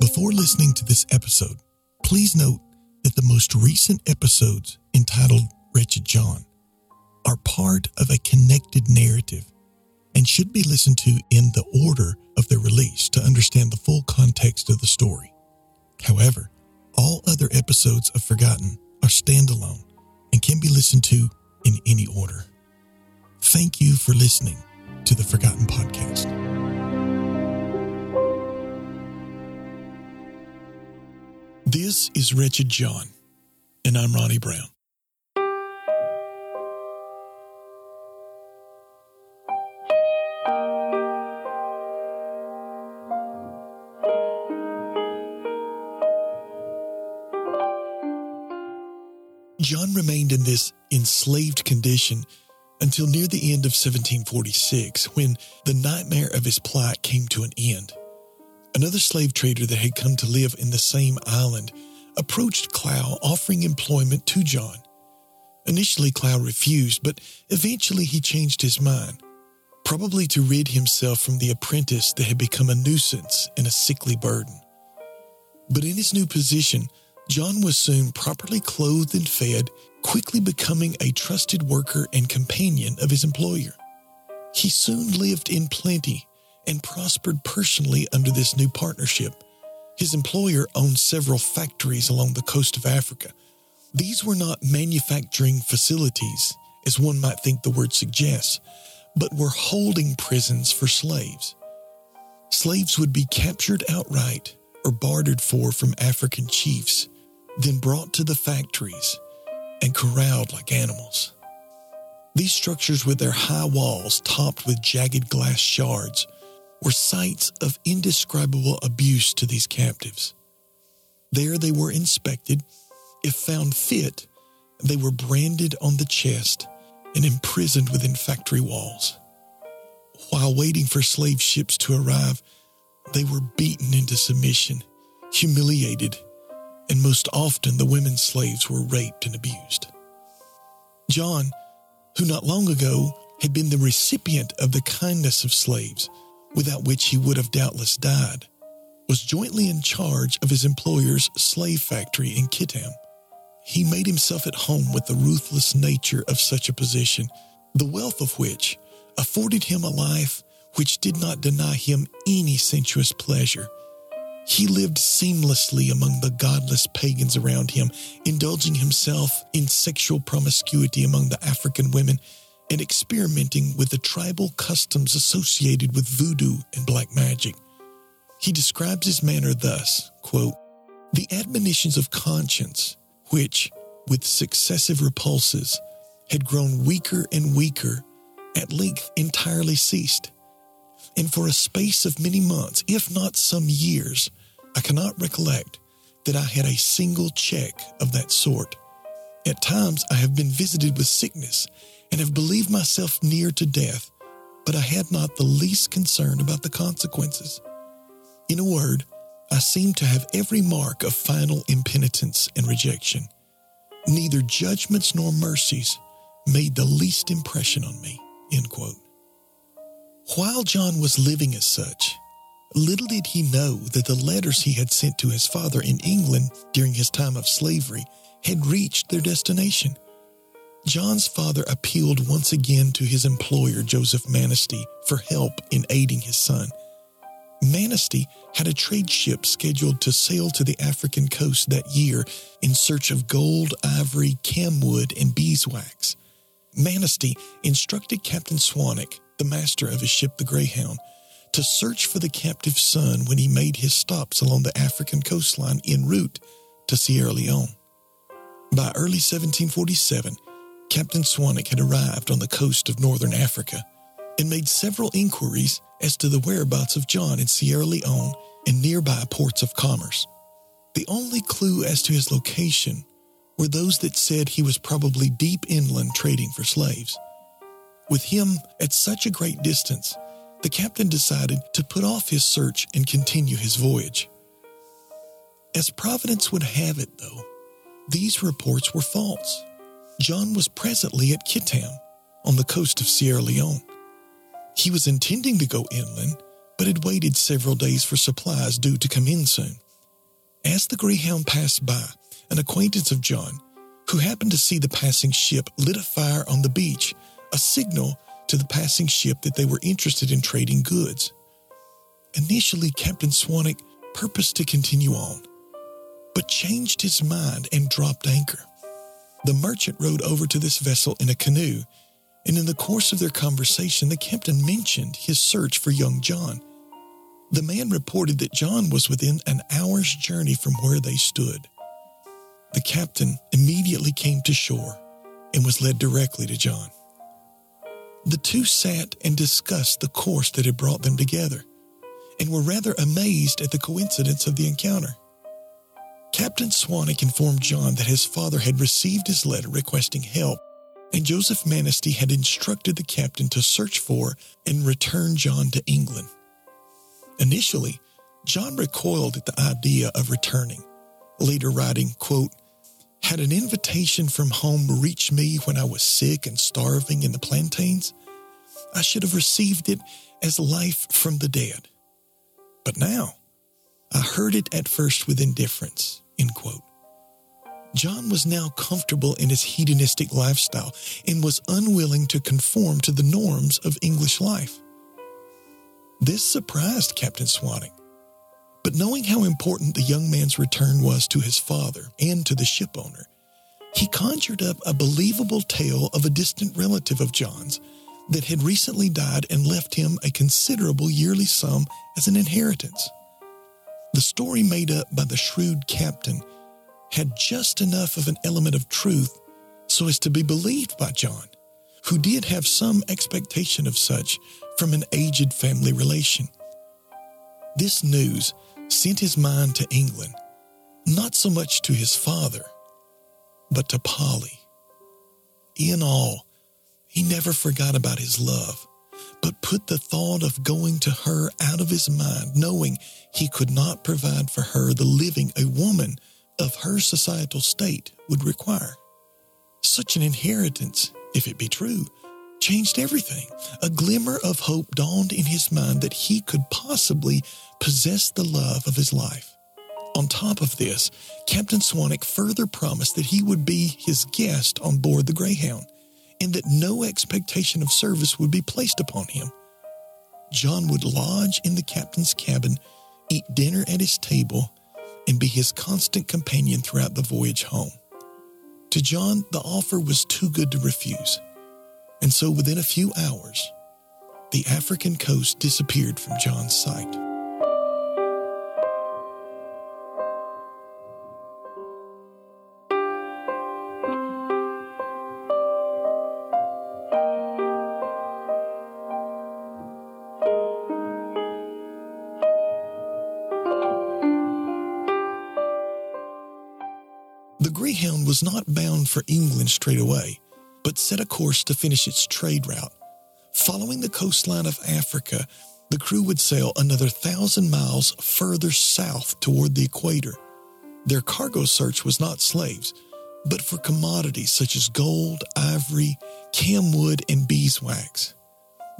Before listening to this episode, please note that the most recent episodes entitled Wretched John are part of a connected narrative and should be listened to in the order of their release to understand the full context of the story. However, all other episodes of Forgotten are standalone and can be listened to in any order. Thank you for listening to the Forgotten Podcast. This is Wretched John, and I'm Ronnie Brown. John remained in this enslaved condition until near the end of 1746 when the nightmare of his plight came to an end. Another slave trader that had come to live in the same island approached Clow offering employment to John. Initially, Clow refused, but eventually he changed his mind, probably to rid himself from the apprentice that had become a nuisance and a sickly burden. But in his new position, John was soon properly clothed and fed, quickly becoming a trusted worker and companion of his employer. He soon lived in plenty and prospered personally under this new partnership. His employer owned several factories along the coast of Africa. These were not manufacturing facilities, as one might think the word suggests, but were holding prisons for slaves. Slaves would be captured outright or bartered for from African chiefs then brought to the factories and corralled like animals. These structures, with their high walls topped with jagged glass shards, were sites of indescribable abuse to these captives. There they were inspected. If found fit, they were branded on the chest and imprisoned within factory walls. While waiting for slave ships to arrive, they were beaten into submission, humiliated, and most often the women slaves were raped and abused. John, who not long ago had been the recipient of the kindness of slaves, without which he would have doubtless died, was jointly in charge of his employer's slave factory in Kittam. He made himself at home with the ruthless nature of such a position, the wealth of which afforded him a life which did not deny him any sensuous pleasure he lived seamlessly among the godless pagans around him, indulging himself in sexual promiscuity among the African women and experimenting with the tribal customs associated with voodoo and black magic. He describes his manner thus quote, The admonitions of conscience, which, with successive repulses, had grown weaker and weaker, at length entirely ceased. And for a space of many months, if not some years, I cannot recollect that I had a single check of that sort. At times I have been visited with sickness and have believed myself near to death, but I had not the least concern about the consequences. In a word, I seemed to have every mark of final impenitence and rejection. Neither judgments nor mercies made the least impression on me. While John was living as such, Little did he know that the letters he had sent to his father in England during his time of slavery had reached their destination. John's father appealed once again to his employer, Joseph Manesty, for help in aiding his son. Manesty had a trade ship scheduled to sail to the African coast that year in search of gold, ivory, camwood, and beeswax. Manesty instructed Captain Swanwick, the master of his ship, the Greyhound, to search for the captive son when he made his stops along the African coastline en route to Sierra Leone. By early 1747, Captain Swanwick had arrived on the coast of northern Africa and made several inquiries as to the whereabouts of John in Sierra Leone and nearby ports of commerce. The only clue as to his location were those that said he was probably deep inland trading for slaves. With him at such a great distance, the captain decided to put off his search and continue his voyage. As Providence would have it, though, these reports were false. John was presently at Kittam, on the coast of Sierra Leone. He was intending to go inland, but had waited several days for supplies due to come in soon. as the Greyhound passed by, an acquaintance of John, who happened to see the passing ship, lit a fire on the beach, a signal to the passing ship that they were interested in trading goods. Initially, Captain Swanwick purposed to continue on, but changed his mind and dropped anchor. The merchant rowed over to this vessel in a canoe, and in the course of their conversation, the captain mentioned his search for young John. The man reported that John was within an hour's journey from where they stood. The captain immediately came to shore and was led directly to John. The two sat and discussed the course that had brought them together and were rather amazed at the coincidence of the encounter. Captain Swanwick informed John that his father had received his letter requesting help, and Joseph Manesty had instructed the captain to search for and return John to England. Initially, John recoiled at the idea of returning, later writing, quote, Had an invitation from home reached me when I was sick and starving in the plantains, I should have received it as life from the dead. But now, heard it at first with indifference. End quote. John was now comfortable in his hedonistic lifestyle and was unwilling to conform to the norms of English life. This surprised Captain Swanwick. But knowing how important the young man's return was to his father and to the shipowner, he conjured up a believable tale of a distant relative of John's that had recently died and left him a considerable yearly sum as an inheritance. The story made up by the shrewd captain had just enough of an element of truth so as to be believed by John, who did have some expectation of such from an aged family relation. This news sent his mind to England, not so much to his father, but to Polly. In all, he never forgot about his love, but put the thought of going to her out of his mind, knowing he could not provide for her the living a woman of her societal state would require. Such an inheritance, if it be true, changed everything. A glimmer of hope dawned in his mind that he could possibly possess the love of his life. On top of this, Captain Swanwick further promised that he would be his guest on board the Greyhound and that no expectation of service would be placed upon him. John would lodge in the captain's cabin, eat dinner at his table, and be his constant companion throughout the voyage home. To John, the offer was too good to refuse, and so within a few hours, the African coast disappeared from John's sight. Was not bound for England straight away, but set a course to finish its trade route. Following the coastline of Africa, the crew would sail another thousand miles further south toward the equator. Their cargo search was not slaves, but for commodities such as gold, ivory, camwood, and beeswax.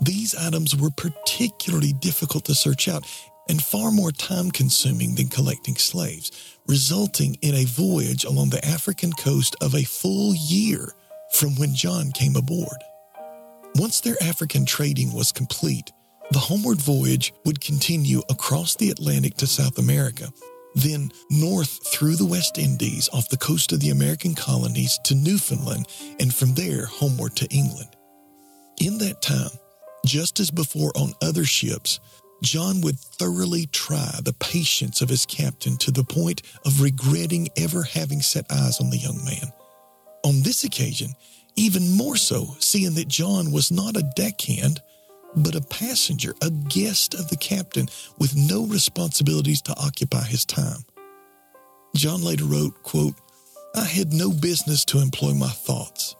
These items were particularly difficult to search out and far more time consuming than collecting slaves, resulting in a voyage along the African coast of a full year from when John came aboard. Once their African trading was complete, the homeward voyage would continue across the Atlantic to South America, then north through the West Indies off the coast of the American colonies to Newfoundland, and from there homeward to England. In that time, just as before on other ships, John would thoroughly try the patience of his captain to the point of regretting ever having set eyes on the young man. On this occasion, even more so, seeing that John was not a deckhand, but a passenger, a guest of the captain with no responsibilities to occupy his time. John later wrote, quote, I had no business to employ my thoughts.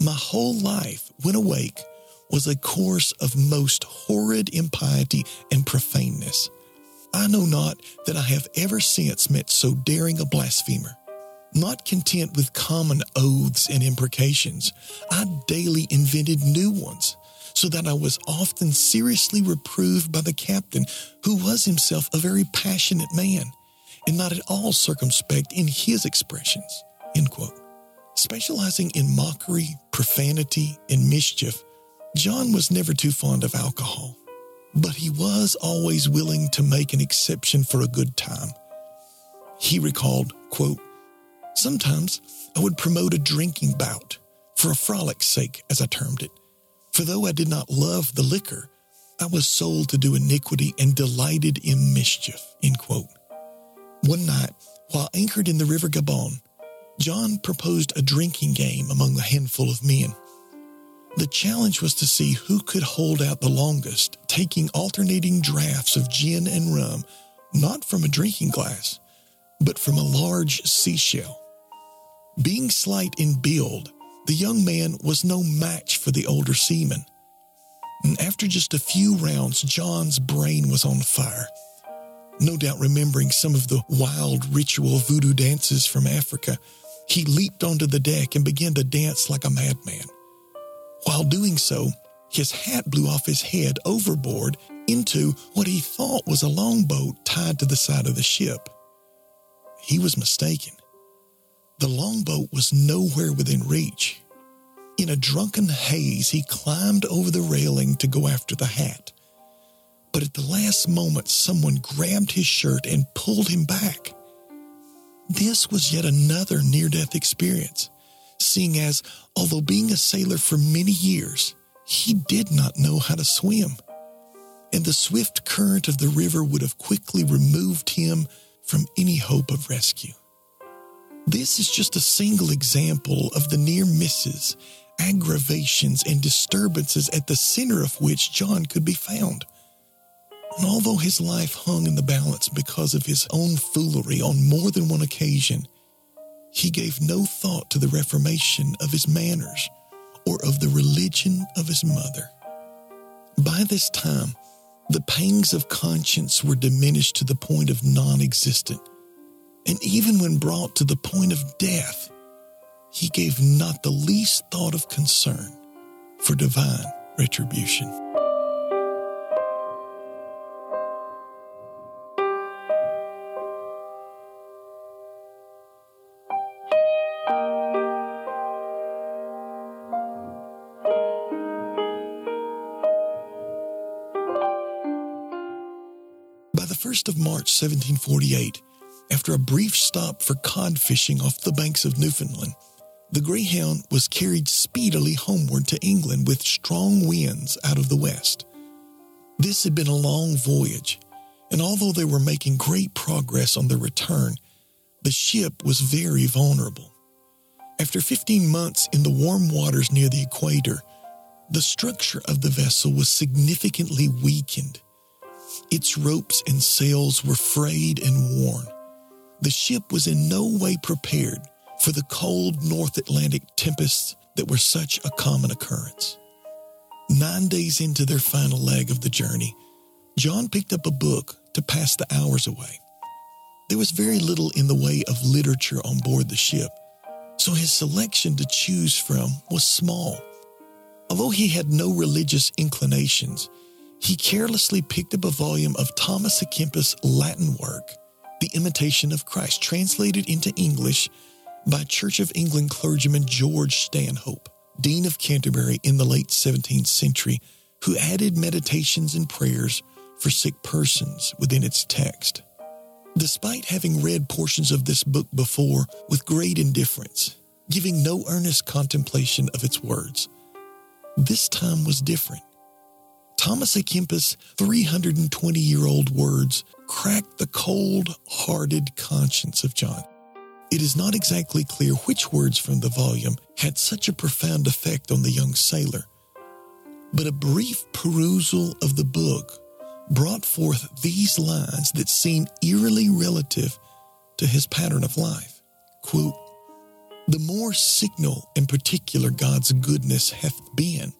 My whole life, when awake, was a course of most horrid impiety and profaneness. I know not that I have ever since met so daring a blasphemer. Not content with common oaths and imprecations, I daily invented new ones, so that I was often seriously reproved by the captain, who was himself a very passionate man, and not at all circumspect in his expressions. Specializing in mockery, profanity, and mischief, John was never too fond of alcohol, but he was always willing to make an exception for a good time. He recalled, quote, Sometimes I would promote a drinking bout for a frolic's sake, as I termed it. For though I did not love the liquor, I was sold to do iniquity and delighted in mischief. End quote. One night, while anchored in the river Gabon, John proposed a drinking game among a handful of men. The challenge was to see who could hold out the longest, taking alternating draughts of gin and rum, not from a drinking glass, but from a large seashell. Being slight in build, the young man was no match for the older seaman. And after just a few rounds, John's brain was on fire. No doubt remembering some of the wild ritual voodoo dances from Africa, he leaped onto the deck and began to dance like a madman. While doing so, his hat blew off his head overboard into what he thought was a longboat tied to the side of the ship. He was mistaken. The longboat was nowhere within reach. In a drunken haze, he climbed over the railing to go after the hat. But at the last moment, someone grabbed his shirt and pulled him back. This was yet another near death experience, seeing as, although being a sailor for many years, he did not know how to swim. And the swift current of the river would have quickly removed him from any hope of rescue. This is just a single example of the near misses, aggravations, and disturbances at the center of which John could be found. And although his life hung in the balance because of his own foolery on more than one occasion, he gave no thought to the reformation of his manners or of the religion of his mother. By this time, the pangs of conscience were diminished to the point of non existent and even when brought to the point of death, he gave not the least thought of concern for divine retribution. 1st of March 1748, after a brief stop for cod fishing off the banks of Newfoundland, the Greyhound was carried speedily homeward to England with strong winds out of the west. This had been a long voyage, and although they were making great progress on their return, the ship was very vulnerable. After 15 months in the warm waters near the equator, the structure of the vessel was significantly weakened. Its ropes and sails were frayed and worn. The ship was in no way prepared for the cold North Atlantic tempests that were such a common occurrence. Nine days into their final leg of the journey, John picked up a book to pass the hours away. There was very little in the way of literature on board the ship, so his selection to choose from was small. Although he had no religious inclinations, he carelessly picked up a volume of Thomas Kempis' Latin work the Imitation of Christ, translated into English by Church of England clergyman George Stanhope, Dean of Canterbury in the late 17th century, who added meditations and prayers for sick persons within its text. Despite having read portions of this book before with great indifference, giving no earnest contemplation of its words, this time was different. Thomas à Kempis' 320 year old words cracked the cold hearted conscience of John. It is not exactly clear which words from the volume had such a profound effect on the young sailor, but a brief perusal of the book brought forth these lines that seem eerily relative to his pattern of life. Quote, the more signal and particular God's goodness hath been,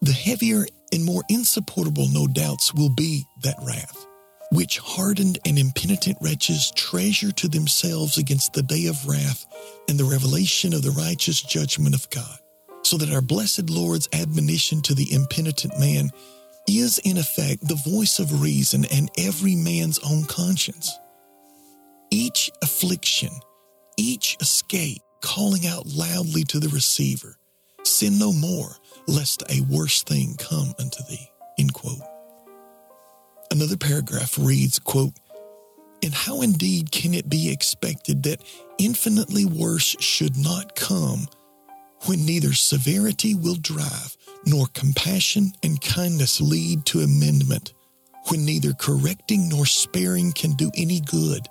the heavier and more insupportable, no doubts, will be that wrath, which hardened and impenitent wretches treasure to themselves against the day of wrath and the revelation of the righteous judgment of God. So that our blessed Lord's admonition to the impenitent man is, in effect, the voice of reason and every man's own conscience. each affliction, each escape, calling out loudly to the receiver, Sin no more, lest a worse thing come unto thee. End quote. Another paragraph reads, quote, And how indeed can it be expected that infinitely worse should not come when neither severity will drive nor compassion and kindness lead to amendment, when neither correcting nor sparing can do any good?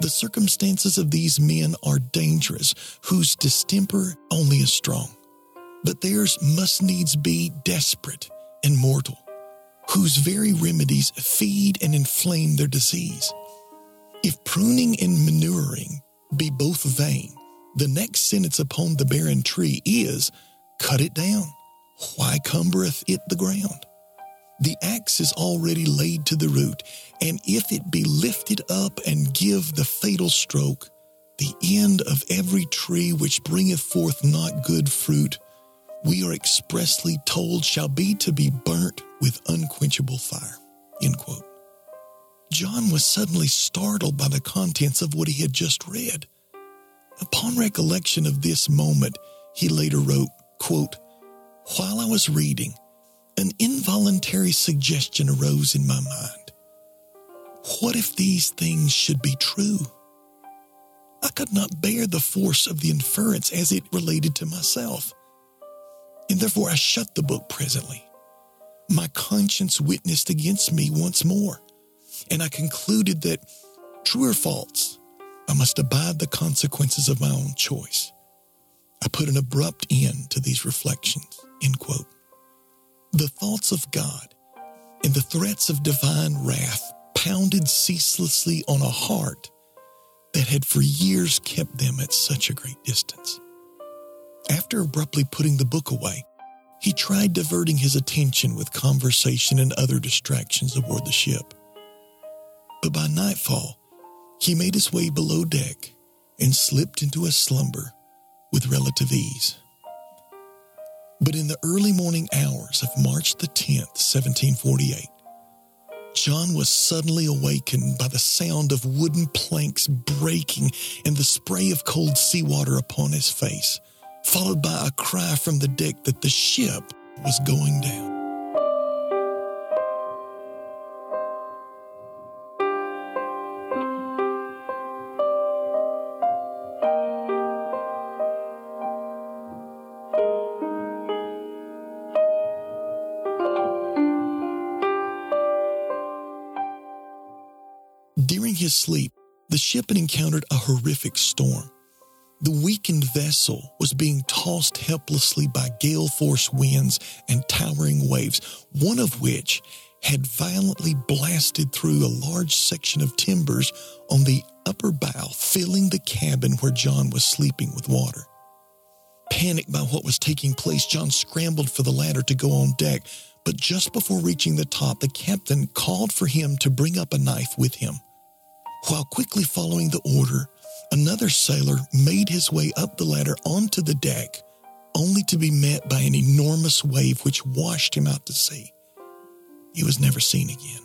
The circumstances of these men are dangerous, whose distemper only is strong. But theirs must needs be desperate and mortal, whose very remedies feed and inflame their disease. If pruning and manuring be both vain, the next sentence upon the barren tree is, Cut it down. Why cumbereth it the ground? The axe is already laid to the root, and if it be lifted up and give the fatal stroke, the end of every tree which bringeth forth not good fruit, we are expressly told shall be to be burnt with unquenchable fire. End quote. John was suddenly startled by the contents of what he had just read. Upon recollection of this moment, he later wrote, quote, While I was reading, an involuntary suggestion arose in my mind. What if these things should be true? I could not bear the force of the inference as it related to myself, and therefore I shut the book presently. My conscience witnessed against me once more, and I concluded that, true or false, I must abide the consequences of my own choice. I put an abrupt end to these reflections. End quote. The thoughts of God and the threats of divine wrath pounded ceaselessly on a heart that had for years kept them at such a great distance. After abruptly putting the book away, he tried diverting his attention with conversation and other distractions aboard the ship. But by nightfall, he made his way below deck and slipped into a slumber with relative ease. But in the early morning hours of March the 10th, 1748, John was suddenly awakened by the sound of wooden planks breaking and the spray of cold seawater upon his face, followed by a cry from the deck that the ship was going down. During his sleep, the ship had encountered a horrific storm. The weakened vessel was being tossed helplessly by gale force winds and towering waves, one of which had violently blasted through a large section of timbers on the upper bow, filling the cabin where John was sleeping with water. Panicked by what was taking place, John scrambled for the ladder to go on deck, but just before reaching the top, the captain called for him to bring up a knife with him. While quickly following the order, another sailor made his way up the ladder onto the deck, only to be met by an enormous wave which washed him out to sea. He was never seen again.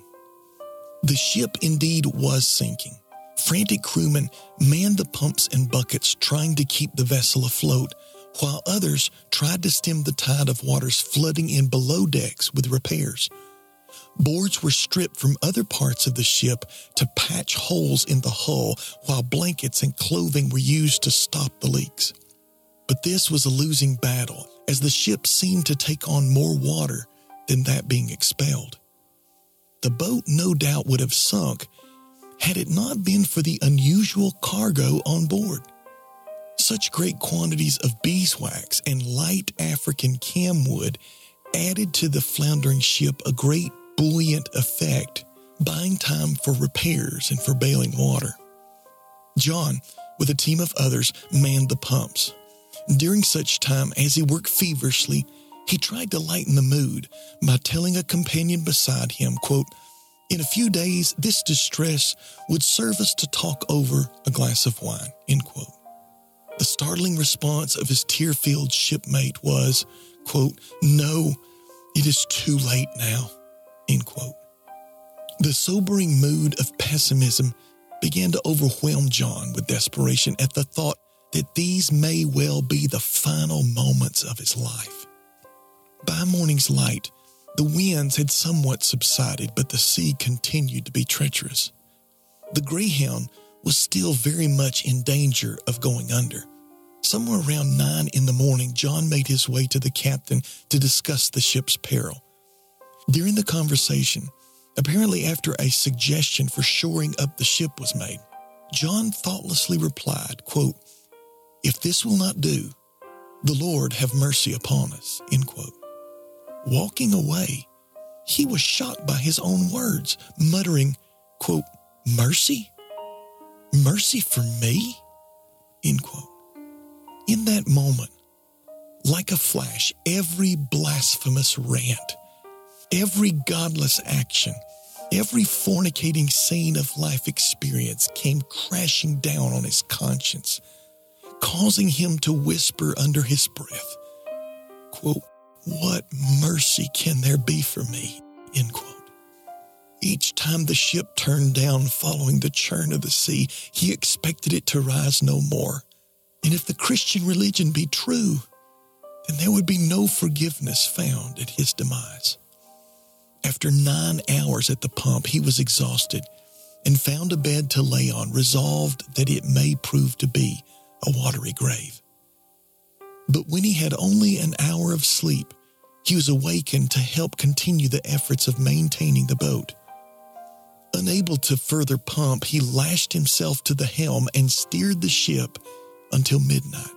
The ship indeed was sinking. Frantic crewmen manned the pumps and buckets trying to keep the vessel afloat, while others tried to stem the tide of waters flooding in below decks with repairs. Boards were stripped from other parts of the ship to patch holes in the hull, while blankets and clothing were used to stop the leaks. But this was a losing battle, as the ship seemed to take on more water than that being expelled. The boat no doubt would have sunk had it not been for the unusual cargo on board. Such great quantities of beeswax and light African camwood added to the floundering ship a great buoyant effect, buying time for repairs and for bailing water. John, with a team of others, manned the pumps. During such time, as he worked feverishly, he tried to lighten the mood by telling a companion beside him, quote, In a few days, this distress would serve us to talk over a glass of wine, end quote. The startling response of his tear filled shipmate was, quote, No, it is too late now. End quote. The sobering mood of pessimism began to overwhelm John with desperation at the thought that these may well be the final moments of his life. By morning's light, the winds had somewhat subsided, but the sea continued to be treacherous. The Greyhound was still very much in danger of going under. Somewhere around nine in the morning, John made his way to the captain to discuss the ship's peril. During the conversation, apparently after a suggestion for shoring up the ship was made, John thoughtlessly replied, quote, If this will not do, the Lord have mercy upon us, end quote. Walking away, he was shocked by his own words, muttering, quote, Mercy? Mercy for me? End quote. In that moment, like a flash, every blasphemous rant, every godless action, every fornicating scene of life experience came crashing down on his conscience, causing him to whisper under his breath, quote, What mercy can there be for me? End quote. Each time the ship turned down following the churn of the sea, he expected it to rise no more. And if the Christian religion be true, then there would be no forgiveness found at his demise. After nine hours at the pump, he was exhausted and found a bed to lay on, resolved that it may prove to be a watery grave. But when he had only an hour of sleep, he was awakened to help continue the efforts of maintaining the boat. Unable to further pump, he lashed himself to the helm and steered the ship until midnight.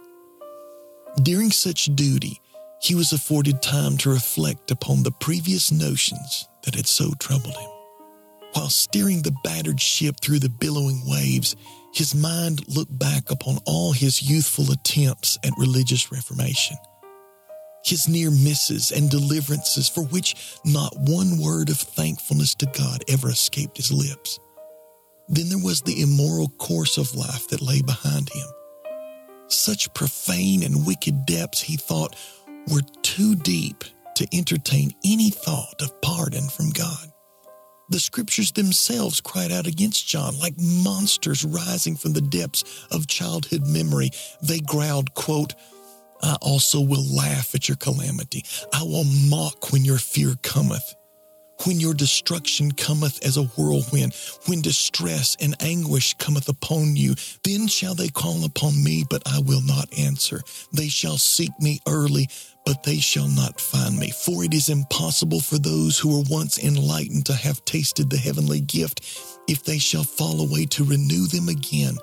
During such duty, he was afforded time to reflect upon the previous notions that had so troubled him. While steering the battered ship through the billowing waves, his mind looked back upon all his youthful attempts at religious reformation his near misses and deliverances for which not one word of thankfulness to God ever escaped his lips. Then there was the immoral course of life that lay behind him. Such profane and wicked depths, he thought, were too deep to entertain any thought of pardon from God. The scriptures themselves cried out against John like monsters rising from the depths of childhood memory. They growled, quote, I also will laugh at your calamity. I will mock when your fear cometh. When your destruction cometh as a whirlwind, when distress and anguish cometh upon you, then shall they call upon me, but I will not answer. They shall seek me early, but they shall not find me. For it is impossible for those who were once enlightened to have tasted the heavenly gift, if they shall fall away to renew them again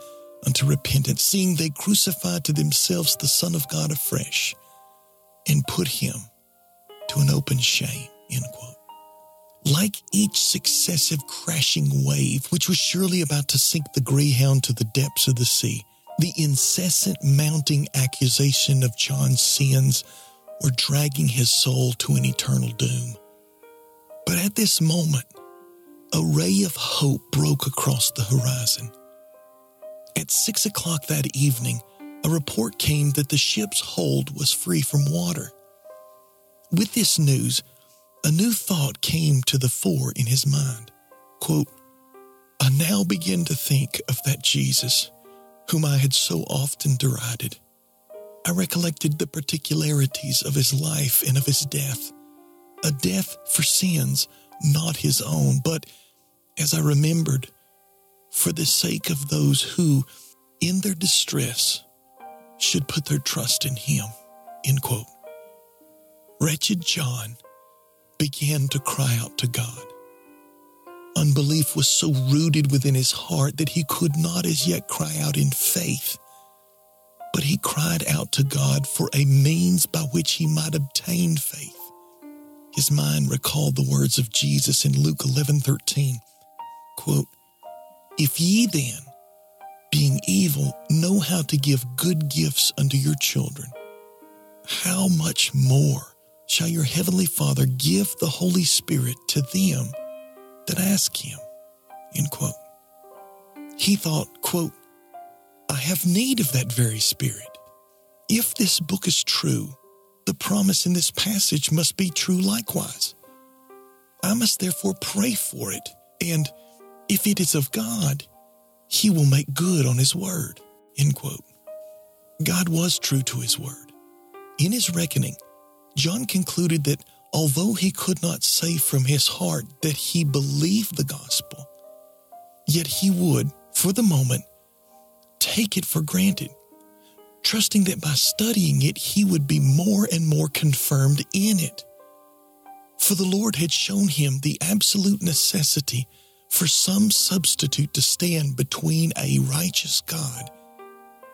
unto repentance, seeing they crucified to themselves the Son of God afresh and put him to an open shame. End quote. Like each successive crashing wave, which was surely about to sink the Greyhound to the depths of the sea, the incessant mounting accusation of John's sins were dragging his soul to an eternal doom. But at this moment, a ray of hope broke across the horizon. At six o'clock that evening, a report came that the ship's hold was free from water. With this news, a new thought came to the fore in his mind. Quote, I now begin to think of that Jesus whom I had so often derided. I recollected the particularities of his life and of his death, a death for sins not his own, but as I remembered, for the sake of those who, in their distress, should put their trust in him. End quote. Wretched John began to cry out to God. Unbelief was so rooted within his heart that he could not as yet cry out in faith. But he cried out to God for a means by which he might obtain faith. His mind recalled the words of Jesus in Luke 11 13. Quote, if ye then, being evil, know how to give good gifts unto your children, how much more shall your heavenly Father give the Holy Spirit to them that ask him? End quote. He thought, quote, I have need of that very Spirit. If this book is true, the promise in this passage must be true likewise. I must therefore pray for it and if it is of God, he will make good on his word. End quote. God was true to his word. In his reckoning, John concluded that although he could not say from his heart that he believed the gospel, yet he would, for the moment, take it for granted, trusting that by studying it he would be more and more confirmed in it. For the Lord had shown him the absolute necessity for some substitute to stand between a righteous God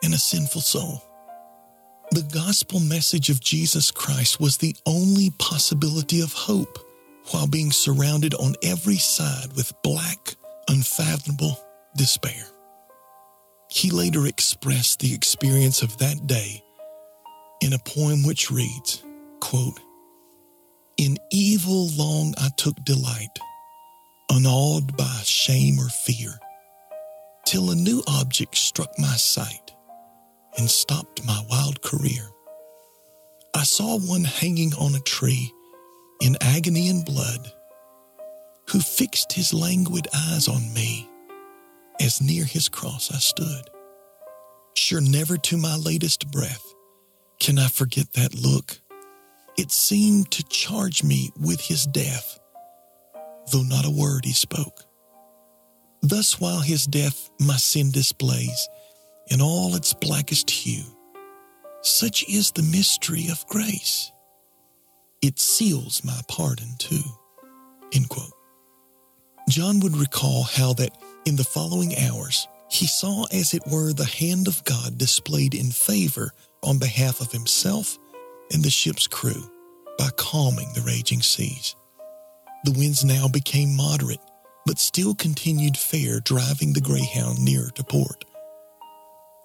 and a sinful soul. The gospel message of Jesus Christ was the only possibility of hope while being surrounded on every side with black, unfathomable despair. He later expressed the experience of that day in a poem which reads, quote, In evil long I took delight, unawed by shame or fear, till a new object struck my sight and stopped my wild career. I saw one hanging on a tree in agony and blood, who fixed his languid eyes on me as near his cross I stood. Sure, never to my latest breath can I forget that look. It seemed to charge me with his death, though not a word he spoke. Thus, while his death my sin displays in all its blackest hue, such is the mystery of grace. It seals my pardon too. End quote. John would recall how that in the following hours, he saw, as it were, the hand of God displayed in favor on behalf of himself and the ship's crew by calming the raging seas. The winds now became moderate, but still continued fair, driving the Greyhound nearer to port.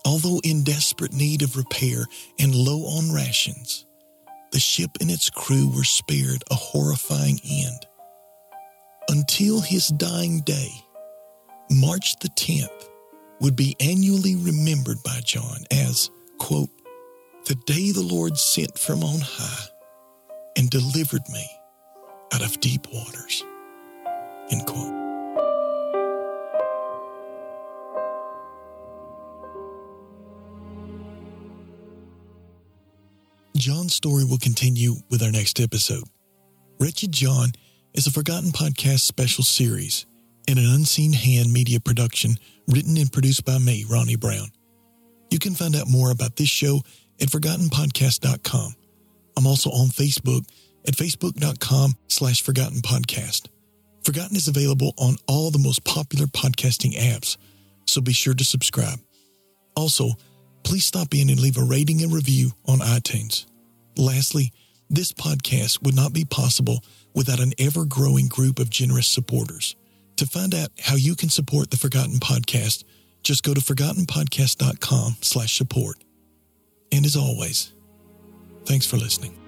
Although in desperate need of repair and low on rations, the ship and its crew were spared a horrifying end. Until his dying day, March the 10th would be annually remembered by John as, quote, the day the Lord sent from on high and delivered me out of deep waters, end quote. John's story will continue with our next episode. Wretched John is a Forgotten Podcast special series and an Unseen Hand media production written and produced by me, Ronnie Brown. You can find out more about this show at ForgottenPodcast.com. I'm also on Facebook at Facebook.com slash Forgotten Podcast. Forgotten is available on all the most popular podcasting apps, so be sure to subscribe. Also, please stop in and leave a rating and review on iTunes. Lastly, this podcast would not be possible without an ever growing group of generous supporters. To find out how you can support the Forgotten Podcast, just go to forgottenpodcast.com slash support. And as always, thanks for listening.